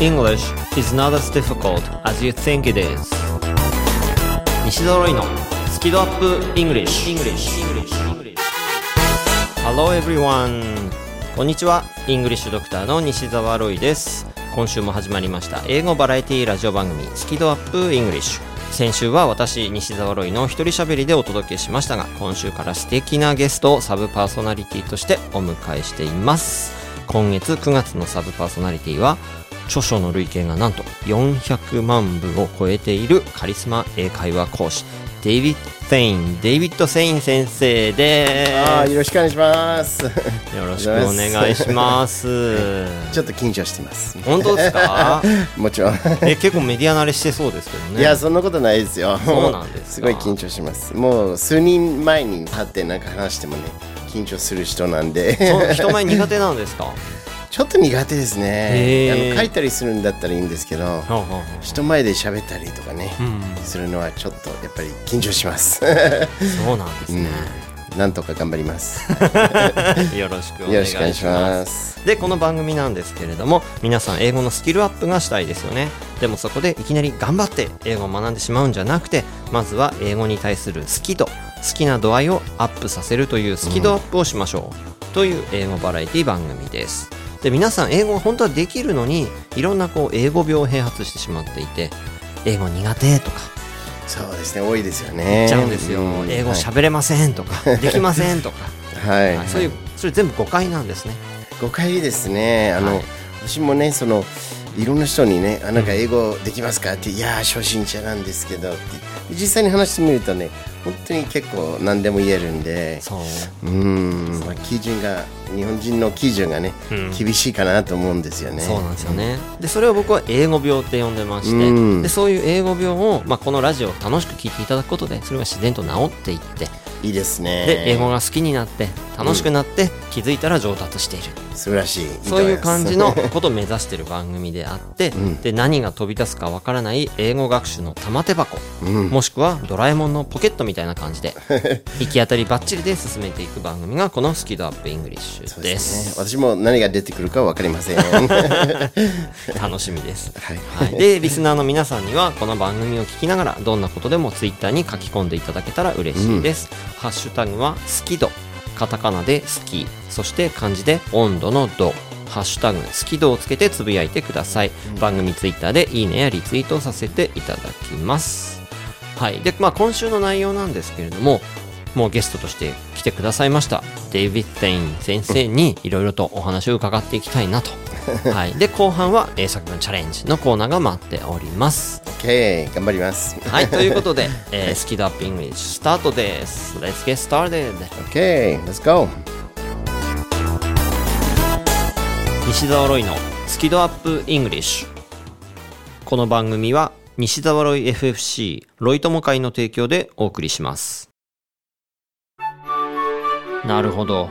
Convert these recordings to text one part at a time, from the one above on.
English is not as difficult as you think it is. 西澤ロイのスキドアップ English, English. Hello everyone. こんにちは。English ドクターの西澤ロイです。今週も始まりました。英語バラエティラジオ番組スキドアップ English 先週は私西澤ロイの一人喋りでお届けしましたが今週から素敵なゲストをサブパーソナリティとしてお迎えしています。今月9月のサブパーソナリティは著書の累計がなんと400万部を超えているカリスマ英会話講師デイビッド・セインデイビッド・セイン先生ですあーよろしくお願いします。よろしくお願いします ちょっと緊張してます。本当ですか？もちろん。え結構メディア慣れしてそうですけどねいや、そんなことないですよ。そうなんですかすごい緊張します。もう数人前に立ってなんか話してもね、緊張する人なんで。人前苦手なんですか？ちょっと苦手ですへね。ーあの書いたりするんだったらいいんですけど、人前で喋ったりとかね、あうんするのはちょっとやっぱり緊張します。そうなんですね、なんとか頑張り ます。よろしくお願いします。でこの番組なんですけれども皆さん英語のスキルアップがしたいですよねでもそこでいきなり頑張って英語を学んでしまうんじゃなくてまずは英語に対する好き度好きな度合いをアップさせるというスキドアップをしましょう、という英語バラエティ番組ですで皆さん英語が本当はできるのにいろんなこう英語病を併発してしまっていて英語苦手とかそうですね、多いですよ言ね。っちゃうんですよ、うん英語喋れませんとか、できませんとか、はい。はいそういうそれ全部誤解なんですね。誤解ですね。あの、はい。私もね、その、いろんな人にね、あなんか英語できますかって、いやー、初心者なんですけどって、実際に話してみるとね、本当に結構何でも言えるんで、そうん、まあ、基準が、日本人の基準がね、うん厳しいかなと思うんですよね。そうなんですよね。で、それを僕は英語病って呼んでまして、うんで、そういう英語病を、まあ、このラジオを楽しく聞いていただくことで、それが自然と治っていって、いいですね。で、英語が好きになって、楽しくなって、気づいたら上達している。素晴らしい。そういう感じの ことを目指している番組であって、んで、何が飛び出すかわからない英語学習の玉手箱、うんもしくはドラえもんのポケットみたいな感じで、行き当たりばっちりで進めていく番組が、このスキドアップイングリッシュすです。ね。私も何が出てくるかわかりません。楽しみです。はい。はい、でリスナーの皆さんにはこの番組を聞きながらどんなことでもツイッターに書き込んでいただけたら嬉しいです、ハッシュタグは好き度カタカナで好きそして漢字で温度の度。ハッシュタグ好き度をつけてつぶやいてください、番組ツイッターでいいねやリツイートをさせていただきます。はい。でまあ今週の内容なんですけれどももうゲストとして来てくださいました。デイビッド・テイン先生にいろいろとお話を伺っていきたいなと はい、で後半は英作文チャレンジのコーナーが待っております。OK、頑張ります。はい、ということで、えー、スキドアップイングリッシュスタートです。Let's get started! OK、let's go! 西澤ロイのスキドアップイングリッシュこの番組は西澤ロイ FFC ロイ友会の提供でお送りします。なるほど。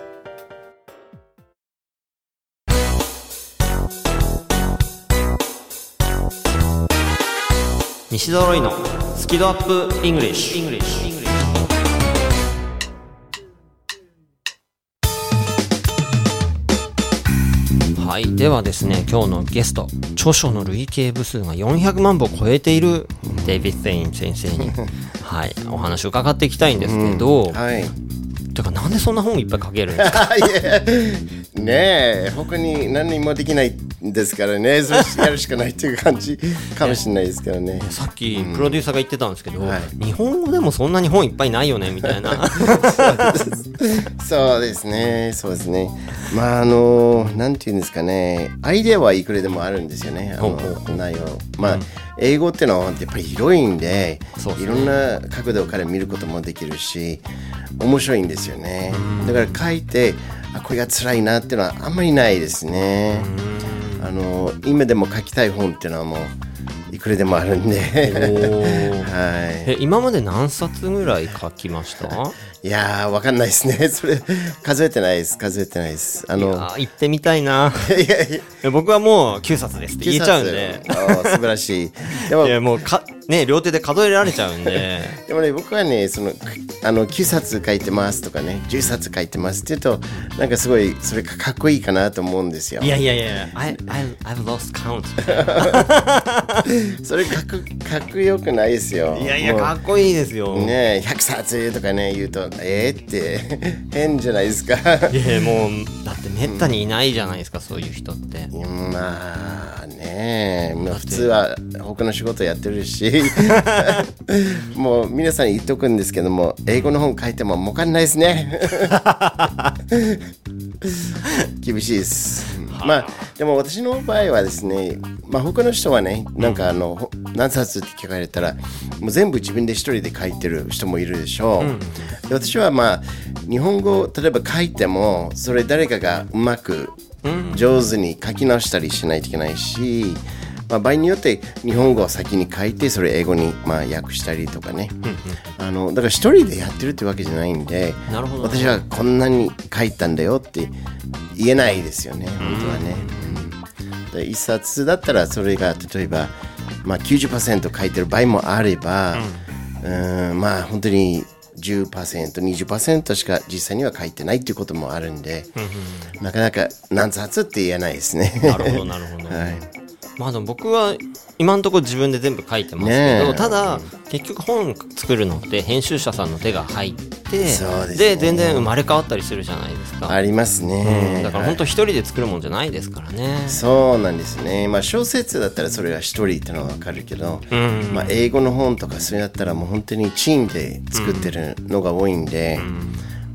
西澤ロイのスキドアップイングリッシュ。はい、ではですね、今日のゲスト、著書の累計部数が400万部を超えているデイビッド・セイン先生に、はい、お話を伺っていきたいんですけど、はい。てかなんでそんな本いっぱい書けるんですか？ねえ、他に何もできないんですからね、それやるしかないっていう感じかもしれないですけどね。さっきプロデューサーが言ってたんですけど、はい。日本語でもそんなに本いっぱいないよねみたいな。そうです。ね、そうですね。まあ、あの、なんていうんですかね、アイデアはいくらでもあるんですよね、あの内容。まあ、英語ってのはやっぱり広いんで、ね。いろんな角度から見ることもできるし、面白いんですよね。だから書いて、あ、これが辛いなっていうのはあんまりないですね。あの、今でも書きたい本っていうのはもう、いくらでもあるんで、はい。え今まで何冊ぐらい書きました？いやー、わかんないですね。それ、数えてないです。数えてないです。あいやの、ー行ってみたいな いやいや、え僕はもう9冊ですって言えちゃうんで9冊あー素晴らしい。でもい、やもうかね両手で数えられちゃうんで。でもね、僕はね、その、あの、9冊書いてますとかね、10冊書いてますって言うと、なんかすごい、それかかっこいいかなと思うんですよ。いやいやいや I, I, I've lost count. それかっこ、かっこよくないですよ。いやいやかっこいいですよ、ねえ100冊とかね言うとえー、って 変じゃないですか。いやいやもうだってめったにいないじゃないですか、そういう人って。まあねえ。まあ普通は他の仕事やってるし。もう皆さんに言っとくんですけども英語の本書いても儲かんないですね。厳しいです。まあでも私の場合はですねまあ他の人はねなんかあの、ほ何冊って聞かれたらもう全部自分で一人で書いてる人もいるでしょう、で私はまあ日本語例えば書いてもそれ誰かがうまく上手に書き直したりしないといけないし、まあ、場合によって日本語を先に書いてそれ英語にまあ訳したりとかね、あのだから一人でやってるってわけじゃないんでなるほど。私はこんなに書いたんだよって言えないですよね本当はね、うん、で一冊だったらそれが例えば、まあ、90%書いてる場合もあれば、うん、まあ本当に 10%20% しか実際には書いてないっていうこともあるんで、なかなか何冊って言えないですね。なるほどなるほど、はいまあでも僕は今のところ自分で全部書いてますけどただ結局本作るのって編集者さんの手が入ってですね。全然生まれ変わったりするじゃないですか、ありますね。うん。だから本当一人で作るもんじゃないですからね、そうなんですね。まあ小説だったらそれは一人ってのはわかるけど、ん。まあ英語の本とかそれだったらもう本当にチームで作ってるのが多いんで、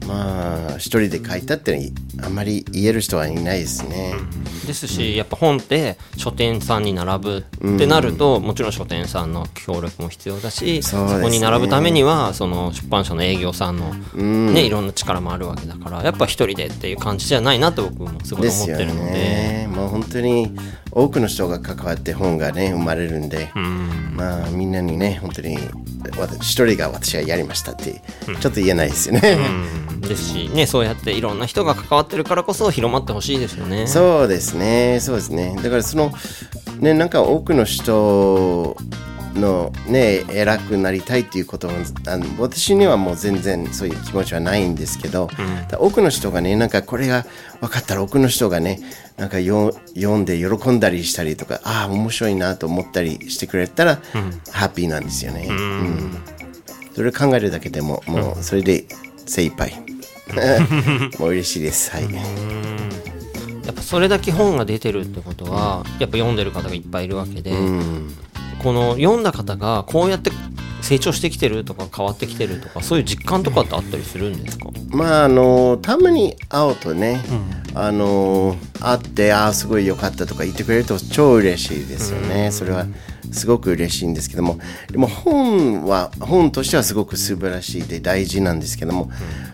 まあ一人で書いたってあんまり言える人はいないですね。ですしやっぱ本って書店さんに並ぶってなると、もちろん書店さんの協力も必要だしそ,、ねこに並ぶためにはその出版社の営業さんの、ねいろんな力もあるわけだからやっぱ一人でっていう感じじゃないなと僕もすごい思ってるので。ね。もう本当に多くの人が関わって本がね生まれるんで、まあみんなにね本当に私一人が私がやりましたってちょっと言えないですよね。うんですしねそうやっていろんな人が関わってるからこそ広まってほしいですよね。そうですね、そうですね。だからその、ね、なんか多くの人のね、偉くなりたいっていうことはあの私にはもう全然そういう気持ちはないんですけど、だ多くの人がね、なんかこれが分かったら多くの人がね、なんかよ読んで喜んだりしたりとか、ああ、面白いなと思ったりしてくれたら、ハッピーなんですよね。うんそれを考えるだけでも、もうそれで精一杯。もう嬉しいです。は い。やっぱそれだけ本が出てるってことはやっぱ読んでる方がいっぱいいるわけで、この読んだ方がこうやって成長してきてるとか変わってきてるとかそういう実感とかってあったりするんですか？まああのたまに会うとね、あの会ってああすごい良かったとか言ってくれると超嬉しいですよね、それはすごく嬉しいんですけどもでも本は本としてはすごく素晴らしいで大事なんですけども、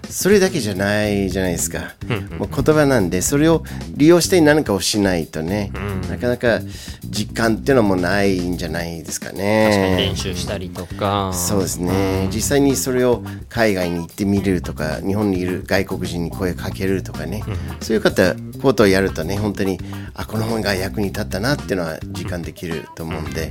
それだけじゃないじゃないですか、もう言葉なんでそれを利用して何かをしないとね、なかなか実感っていうのもないんじゃないですかね。練習したりとか。そうですね、実際にそれを海外に行ってみるとか日本にいる外国人に声をかけるとかね、そういう方ことをやるとね本当にあこの本が役に立ったなっていうのは実感できると思うんで、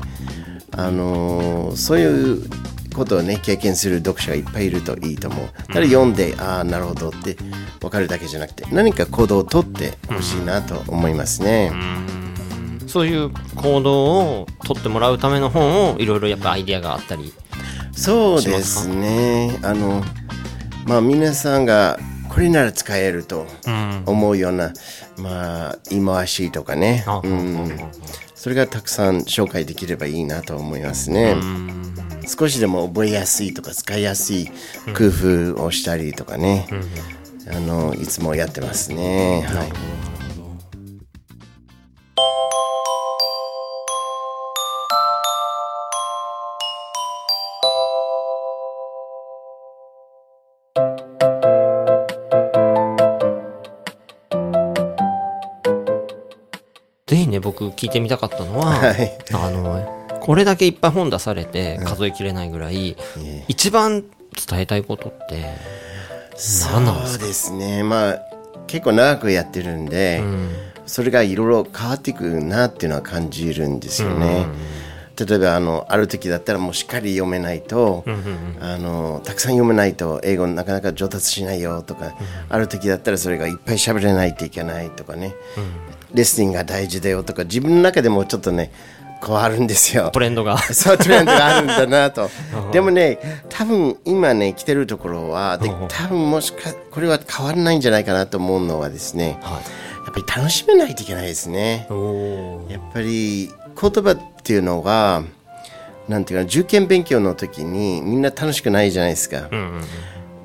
あのーそういうことをね経験する読者がいっぱいいるといいと思う。ただ読んで、ああなるほどって分かるだけじゃなくて何か行動をとってほしいなと思いますね、そういう行動を取ってもらうための本をいろいろやっぱアイディアがあったりそうですね。あのまあ皆さんがこれなら使えると思うような、まあ言い回しとかね、あうん、それがたくさん紹介できればいいなと思いますね。少しでも覚えやすいとか使いやすい工夫をしたりとかね、あのいつもやってますね。はいね僕聞いてみたかったのは、はい。あのこれだけいっぱい本出されて数えきれないぐらい、一番伝えたいことって何なんですそうですね。まあ結構長くやってるんで、それがいろいろ変わっていくなっていうのは感じるんですよね。例えばあのある時だったらもうしっかり読めないと、あのたくさん読めないと英語なかなか上達しないよとか、ある時だったらそれがいっぱい喋れないといけないとかね、リスニングが大事だよとか自分の中でもちょっとね変わるんですよ。トレンドが。そうトレンドがあるんだなと。でもね多分今ね来てるところはで多分もしかこれは変わらないんじゃないかなと思うのはですねはやっぱり楽しめないといけないですね。やっぱり言葉っていうのがなんていうかな受験勉強の時にみんな楽しくないじゃないですか、うんうん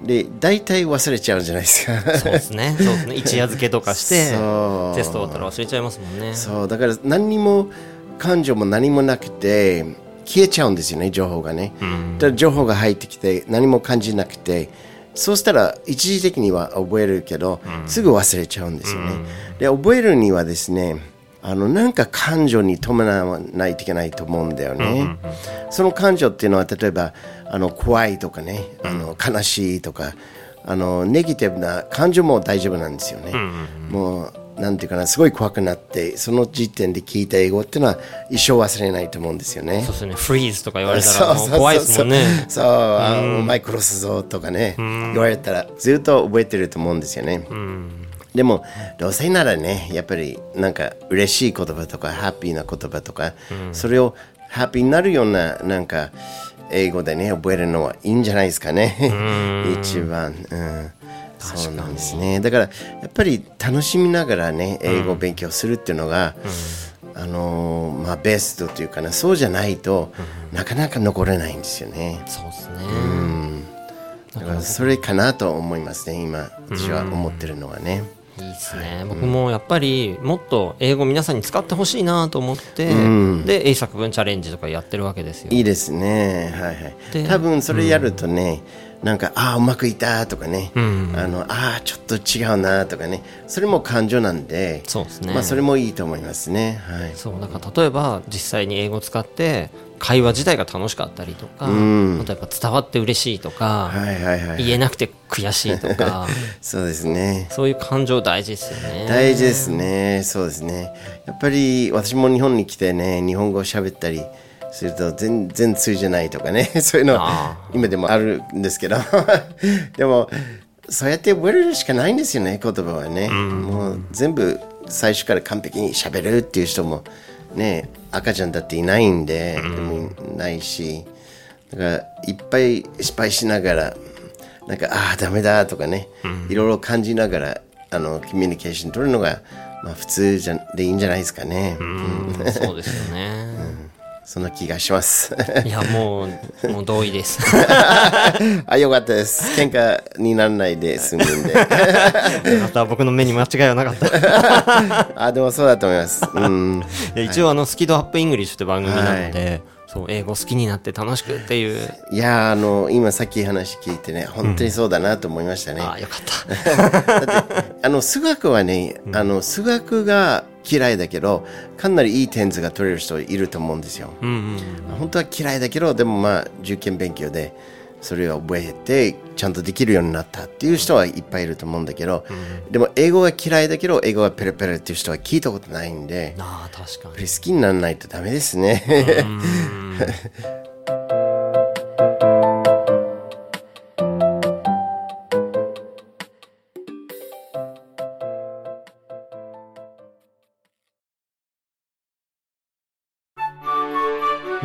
で大体忘れちゃうじゃないですか。そうですね。そうですね。一夜漬けとかして テスト終わったら忘れちゃいますもんね。そう。だから何にも感情も何もなくて消えちゃうんですよね情報がね、だから情報が入ってきて何も感じなくてそうしたら一時的には覚えるけど、すぐ忘れちゃうんですよね、で覚えるにはですねあのなんか感情に伴わないといけないと思うんだよね、その感情っていうのは例えばあの怖いとかねあの悲しいとかあのネギティブな感情も大丈夫なんですよね、もうなんていうかなすごい怖くなってその時点で聞いた英語っていうのは一生忘れないと思うんですよね。そうですね。フリーズとか言われたら 怖いですもんね。そうあお前殺すぞとかね言われたらずっと覚えてると思うんですよねでもどうせならねやっぱりなんか嬉しい言葉とかハッピーな言葉とかそれをハッピーになるようななんか英語でね覚えるのはいいんじゃないですかね。一番。うん。そうなんですね。だからやっぱり楽しみながらね英語を勉強するっていうのが、あのーまあベストというかな。そうじゃないと、なかなか残れないんですよね。そうですね。だからそれかなと思いますね今私は思ってるのはね、いいですね、僕もやっぱりもっと英語皆さんに使ってほしいなと思って、で英作文チャレンジとかやってるわけですよ。いいですね。はいはい。で多分それやるとね、なんかああうまくいったとかね、あのああちょっと違うなとかね。それも感情なんでそうですね。まあ、それもいいと思いますね。はい。そうだから例えば実際に英語を使って会話自体が楽しかったりとか、ん。あとやっぱ伝わって嬉しいとか、はいはいはい言えなくて悔しいとか。そうですね。そういう感情大事ですよね。大事ですね。そうですね。やっぱり私も日本に来てね日本語を喋ったりすると全然通じないとかね。そういうのあ今でもあるんですけど。でもそうやって覚えるしかないんですよね言葉はね、もう全部最初から完璧に喋るっていう人もね赤ちゃんだっていないんで、でもいないし。だからいっぱい失敗しながらなんかああダメだとかね、いろいろ感じながらあのコミュニケーション取るのが、まあ、普通じゃでいいんじゃないですかね、うんそうですよね、そんな気がします。いやもうもう同意です。あよかったです。喧嘩にならないで済むんで。また僕の目に間違いはなかった。あでもそうだと思います。うん。一応あのスキドアップイングリッシュって番組なので、そう英語好きになって楽しくっていう。いやーあの今さっき話聞いてね本当にそうだなと思いましたね、ああよかった。あの数学はね、あの数学が嫌いだけどかなりいい点数が取れる人いると思うんですよ、うんうん本当は嫌いだけどでもまあ受験勉強でそれを覚えてちゃんとできるようになったっていう人はいっぱいいると思うんだけど、でも英語が嫌いだけど英語がペラペラっていう人は聞いたことないんでああ確かぱり好きにならないとダメですね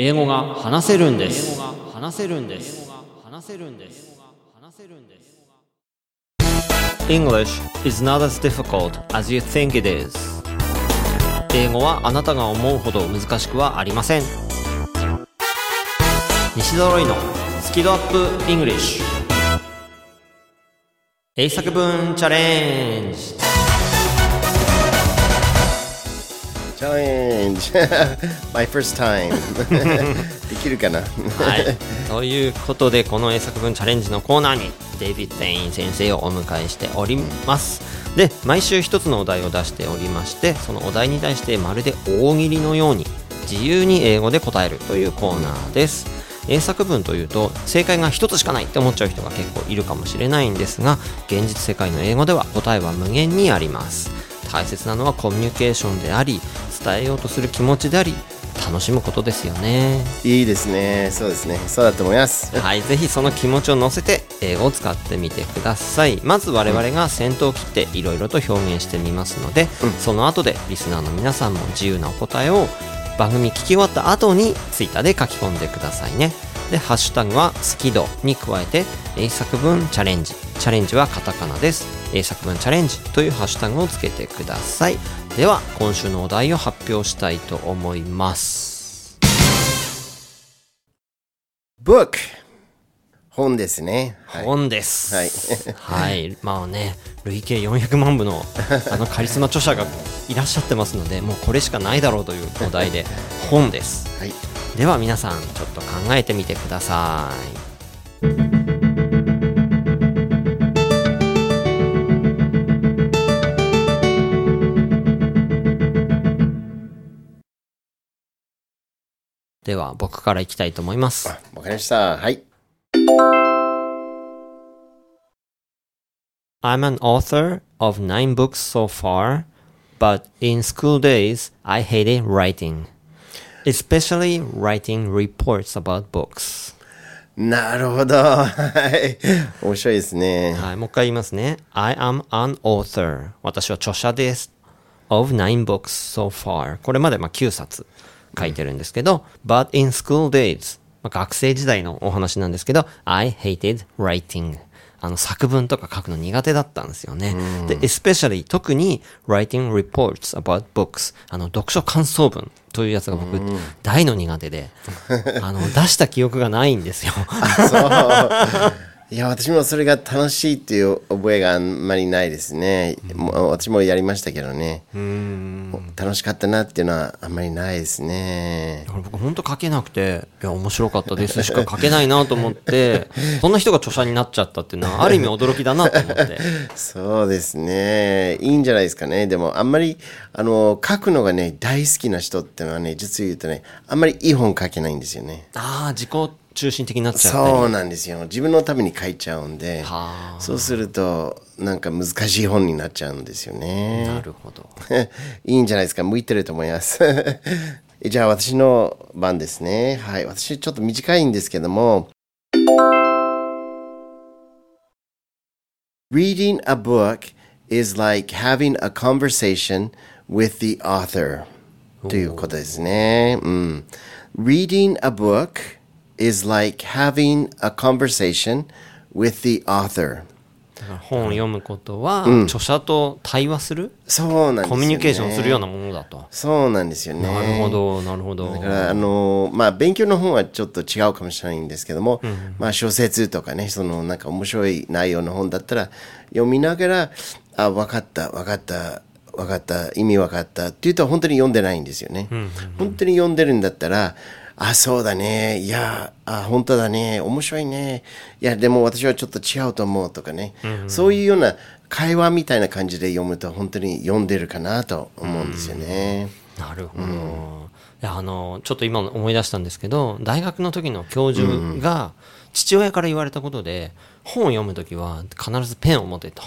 英語が話せるんです。話せるんです話せるんです。話せるんです English is not as difficult as you think it is. 英語はあなたが思うほど難しくはありません。西澤ロイのスキドアップ English 英作文チャレンジチャレンジ。My first time. できるかな？はい、ということでこの英作文チャレンジのコーナーにデイビッド・テイン先生をお迎えしております。で毎週一つのお題を出しておりましてそのお題に対してまるで大喜利のように自由に英語で答えるというコーナーです。英作文というと正解が一つしかないって思っちゃう人が結構いるかもしれないんですが現実世界の英語では答えは無限にあります大切なのはコミュニケーションであり伝えようとする気持ちであり楽しむことですよね。いいですね。そうですね。そうだと思います。はい、ぜひその気持ちを乗せて英語を使ってみてください。まず我々が先頭を切っていろいろと表現してみますので、うん。その後でリスナーの皆さんも自由なお答えを番組聞き終わった後にツイッターで書き込んでくださいね。でハッシュタグは「好き度」に加えて英作文チャレンジ。チャレンジはカタカナです英作文チャレンジというハッシュタグをつけてくださいでは今週のお題を発表したいと思います Book 本ですねはい本です。はいはい。まあね、累計400万部の あのカリスマ著者がいらっしゃってますので、もうこれしかないだろうというお題で本です。はいでは皆さん、ちょっと考えてみてください。では僕からいきたいと思います。わかりましたはい I'm an author of nine books so far, but in school days, I hated writing, especially writing reports about books. なるほどはい面白いですねはい、もう一回言いますね。I am an author. 私は著者です。of nine books so far. これまでまあ9冊書いてるんですけど、but in school days. まあ学生時代のお話なんですけど、I hated writing. あの作文とか書くの苦手だったんですよね。で、especially 特に writing reports about books あの読書感想文というやつが僕大の苦手で、あの出した記憶がないんですよ。いや私もそれが楽しいっていう覚えがあんまりないですね、もう私もやりましたけどね。楽しかったなっていうのはあんまりないですね。だから僕本当書けなくて、いや、面白かったですしか書けないなと思って、そんな人が著者になっちゃったっていうのは、ある意味驚きだなと思って。そうですね。いいんじゃないですかね。でもあんまりあの書くのがね大好きな人ってのはね実を言うとねあんまりいい本書けないんですよね。ああ、自己中心的になっちゃったり。そうなんですよ。自分のために書いちゃうんではあ。そうするとなんか難しい本になっちゃうんですよね。なるほど。いいんじゃないですか。向いてると思います。じゃあ私の番ですね。はい。私ちょっと短いんですけども。Reading a book is like having a conversation with the author ということですね、うん、Reading a book is like having a conversation with the author. 本を読むことは、著者と対話する、そうなんですよね。コミュニケーションするようなものだと。そうなんですよね。なるほど、なるほど。だからあのまあ勉強の本はちょっと違うかもしれないんですけども、まあ小説とかねそのなんか面白い内容の本だったら読みながらあ分かった分かった分かった意味分かったっていうと本当に読んでないんですよね、本当に読んでるんだったらあそうだね。いやあ本当だね。面白いね。いやでも私はちょっと違うと思うとかね、そういうような会話みたいな感じで読むと本当に読んでるかなと思うんですよね、なるほど。いや、あの、ちょっと今思い出したんですけど、大学の時の教授が父親から言われたことで、本を読むときは必ずペンを持てと。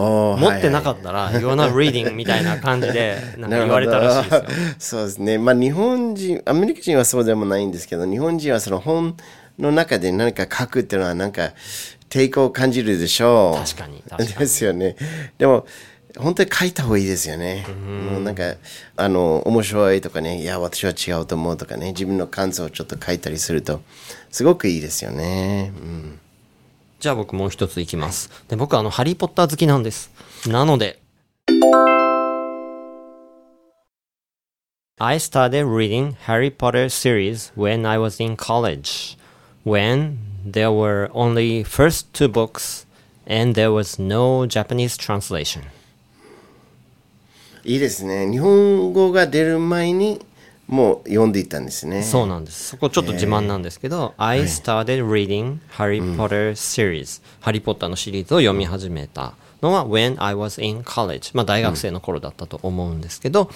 持ってなかはいったら、You're not reading みたいな感じで、なんか言われたらしいですよ。そうですね。まあ日本人、アメリカ人はそうでもないんですけど、日本人はその本の中で何か書くっていうのはなんか抵抗を感じるでしょう。確かに確かにですよね。でも、本当に書いた方がいいですよね。もうなんか、あの、面白いとかね、いや、私は違うと思うとかね、自分の感想をちょっと書いたりすると、すごくいいですよね。うんじゃあ僕もう一ついきます。で僕はあの、ハリーポッター好きなんです。なので、I started reading Harry Potter series when I was in college, when there were only first two books and there was no Japanese translation. いいですね。日本語が出る前に、もう読んでいったんですね。そうなんです。そこちょっと自慢なんですけど、I started reading Harry Potter series、ハリー・ポッターのシリーズを読み始めたのは when I was in college。まあ大学生の頃だったと思うんですけど、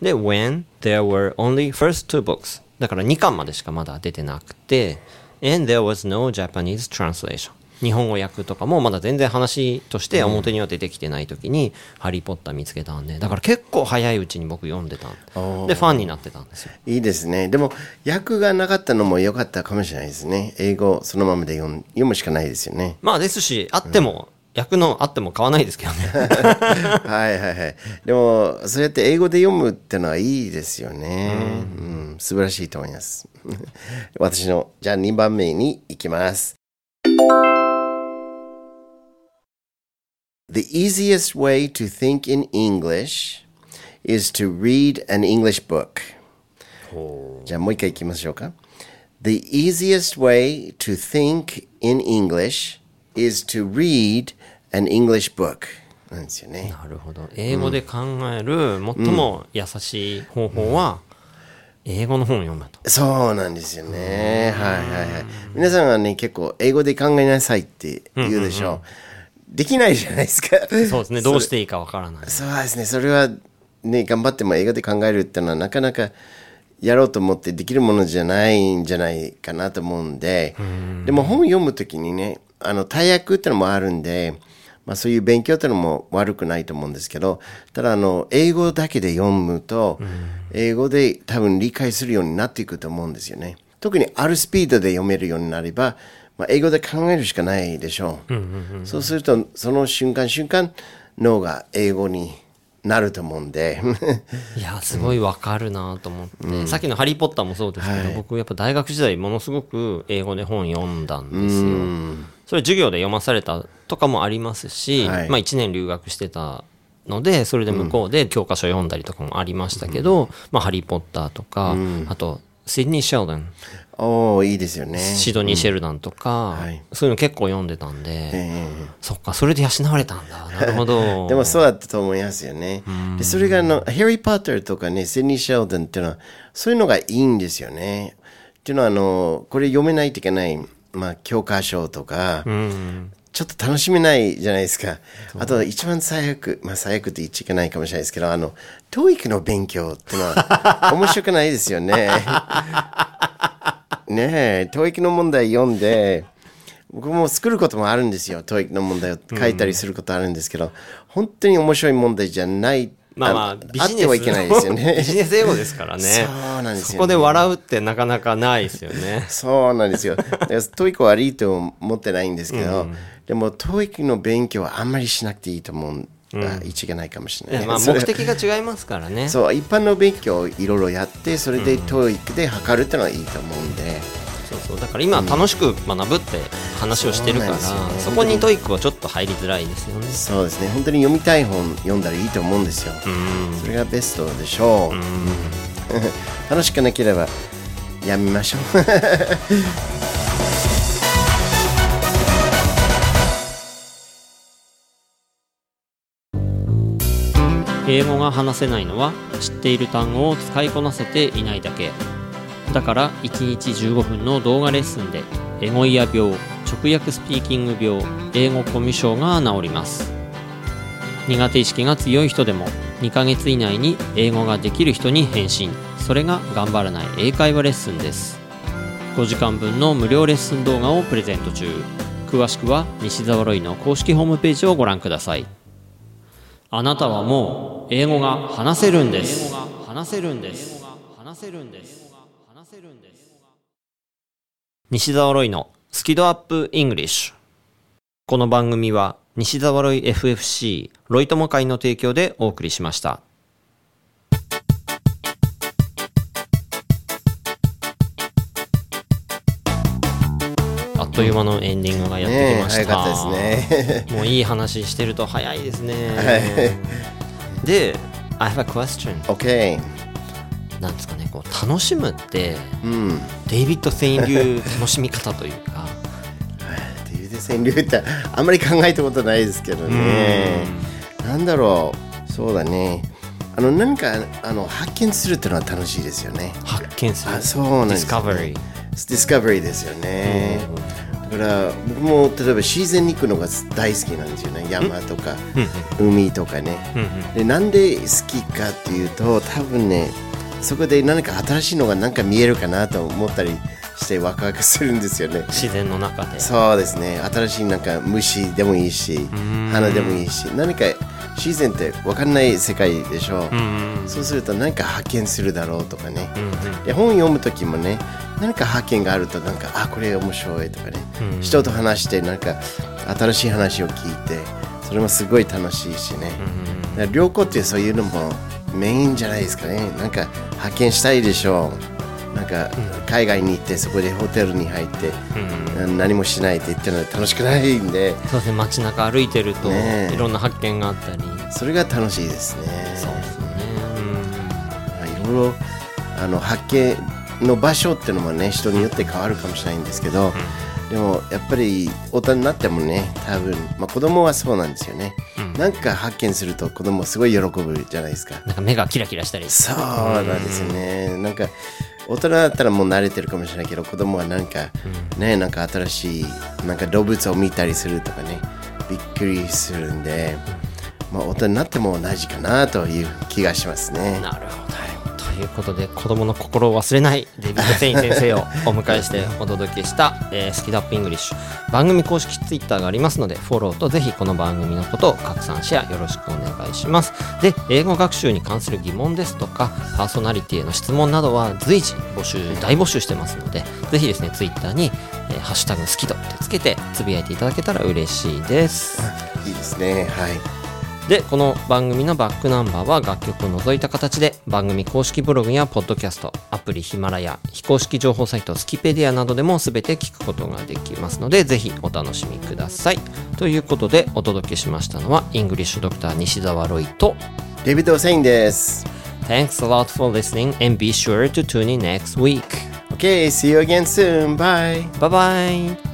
で、when there were only first two books。だから2巻までしかまだ出てなくて、and there was no Japanese translation。日本語訳とかもまだ全然話として表には出てきてない時に、ハリー・ポッター見つけたんで、だから結構早いうちに僕読んでたんで、ファンになってたんですよ。いいですね。でも、訳がなかったのも良かったかもしれないですね。英語そのままで読ん読むしかないですよね。まあですし、あっても、役のあっても買わないですけどね。はいはいはい。でも、そうやって英語で読むってのはいいですよね。うん、素晴らしいと思います。私の、じゃあ2番目に行きます。The easiest way to think in English is to read an English book. じゃあもう一回行きましょうか。The easiest way to think in English is to read an English book. なんですよね。なるほど。英語で考える最も優しい方法は、英語の本を読むと。そうなんですよね。はいはいはい。皆さんはね、結構英語で考えなさいって言うでしょう。できないじゃないですか。そうですね。どうしていいかわからない。そうですね。それはね、頑張っても英語で考えるってのはなかなかやろうと思ってできるものじゃないんじゃないかなと思うんで、でも本を読むときにね、あの、大役ってのもあるんで、まあそういう勉強ってのも悪くないと思うんですけど、ただあの、英語だけで読むと、英語で多分理解するようになっていくと思うんですよね。特にあるスピードで読めるようになれば、まあ、英語で考えるしかないでしょう。そうすると、その瞬間瞬間、脳が英語になると思うんで。いや、すごいわかるなと思って、さっきのハリー・ポッターもそうですけど、僕やっぱ大学時代ものすごく英語で本読んだんですよ。それ授業で読まされたとかもありますし、はい。まあ1年留学してたので、それで向こうで教科書読んだりとかもありましたけど、まあハリー・ポッターとか、あと、シドニー・シェルダン、おー、いいですよね。シドニー・シェルダンとか、はいそういうの結構読んでたんで、えそっか、それで養われたんだ。なるほど。えでもそうだったと思いますよね。で、それがあの、ハリー・ポッターとかね、セニー・シェルダンっていうのは、そういうのがいいんですよね。っていうのは、あの、これ読めないといけない、まあ、教科書とか、ちょっと楽しめないじゃないですか。あと、一番最悪、まあ最悪って言っちゃいけないかもしれないですけど、あの、TOEIC の勉強ってのは、面白くないですよね。ねえ、TOEIC の問題読んで、僕も作ることもあるんですよ。TOEIC の問題を書いたりすることあるんですけど、本当に面白い問題じゃない。まあまあ、あビジネスはいけないですよね ビ。ジネス英語ですからね。そうなんですよねそこで笑うってなかなかないですよね。そうなんですよ。だから TOEIC 悪いと思ってないんですけど、でも TOEIC の勉強はあんまりしなくていいと思う。あ言っちゃいけないかもしれない。まあ目的が違いますからね。そう、一般の勉強をいろいろやって、それで TOEIC で測るってのはいいと思うんで。そうそうだから今楽しく学ぶって話をしてるから、そうなんですよねそこに TOEIC はちょっと入りづらいですよね。そうですね。本当に読みたい本読んだらいいと思うんですよ。それがベストでしょう。楽しくなければやめましょう。英語が話せないのは知っている単語を使いこなせていないだけだから1日15分の動画レッスンでエゴイヤ病直訳スピーキング病英語コミュ障が治ります。苦手意識が強い人でも2ヶ月以内に英語ができる人に返信それが頑張らない英会話レッスンです。5時間分の無料レッスン動画をプレゼント中。詳しくは西澤ロイの公式ホームページをご覧ください。あなたはもう英語が話せるんです話せるんです話せるんです。話せるんです。西澤ロイのスキドアップイングリッシュこの番組は西澤ロイ FFC ロイ友会の提供でお送りしました。あっという間のエンディングがやってきました。ねたですね。もういい話してると早いですね。はい。で、I have a question. OK。なんですかね、こう楽しむって、うん。デイビッド・セイン流楽しみ方というか、っていうで川柳ってあんまり考えたことないですけどね。なんだろう。そうだね。あの何かあの発見するっていうのは楽しいですよね。発見する。あそうなんです、ね。Discovery。ディスカバリーですよね。だから僕も例えば自然に行くのが大好きなんですよね。山とか海とかね。でなんで好きかっていうと多分ねそこで何か新しいのがなんか見えるかなと思ったりしてワクワクするんですよね。自然の中で。そうですね。新しいなんか虫でもいいし花でもいいし何か自然って分かんない世界でしょう、そうすると何か発見するだろうとかね、で本読む時もね何か発見があるとなんかあこれ面白いとかね、人と話してなんか新しい話を聞いてそれもすごい楽しいしね、だから旅行ってそういうのもメインじゃないですかね。なんか発見したいでしょう。なんか海外に行ってそこでホテルに入って、何もしないって言ってるのは楽しくないんで。そうですね。街中歩いてるといろんな発見があったり。それが楽しいですね。そうですよねまあいろいろあの発見の場所っていうのもね人によって変わるかもしれないんですけど、でもやっぱり大人になってもね多分、まあ、子供はそうなんですよね、なんか発見すると子供すごい喜ぶじゃないですか。なんか目がキラキラしたり。そうなんですよね。なんか大人だったらもう慣れてるかもしれないけど子供はなんか、ねなんか新しいなんか動物を見たりするとかね。びっくりするんで、まあ大人になっても同じかなという気がしますね。なるほど。ということで子供の心を忘れないデビッド・セイン先生を お迎えしてお届けした、えースキドアップイングリッシュ番組公式ツイッターがありますのでフォローとぜひこの番組のことを拡散シェアよろしくお願いしますで英語学習に関する疑問ですとかパーソナリティへの質問などは随時募集大募集してますのでぜひですねツイッターに、えーハッシュタグスキドってつけてつぶやいていただけたら嬉しいですいいですね。はい。でこの番組のバックナンバーは楽曲を除いた形で番組公式ブログやポッドキャストアプリヒマラヤ非公式情報サイトスキペディアなどでも全て聞くことができますのでぜひお楽しみくださいということでお届けしましたのはイングリッシュドクター西澤ロイとデビッド・セインです。Thanks a lot for listening and be sure to tune in next week Okay, see you again soon. Bye. Bye bye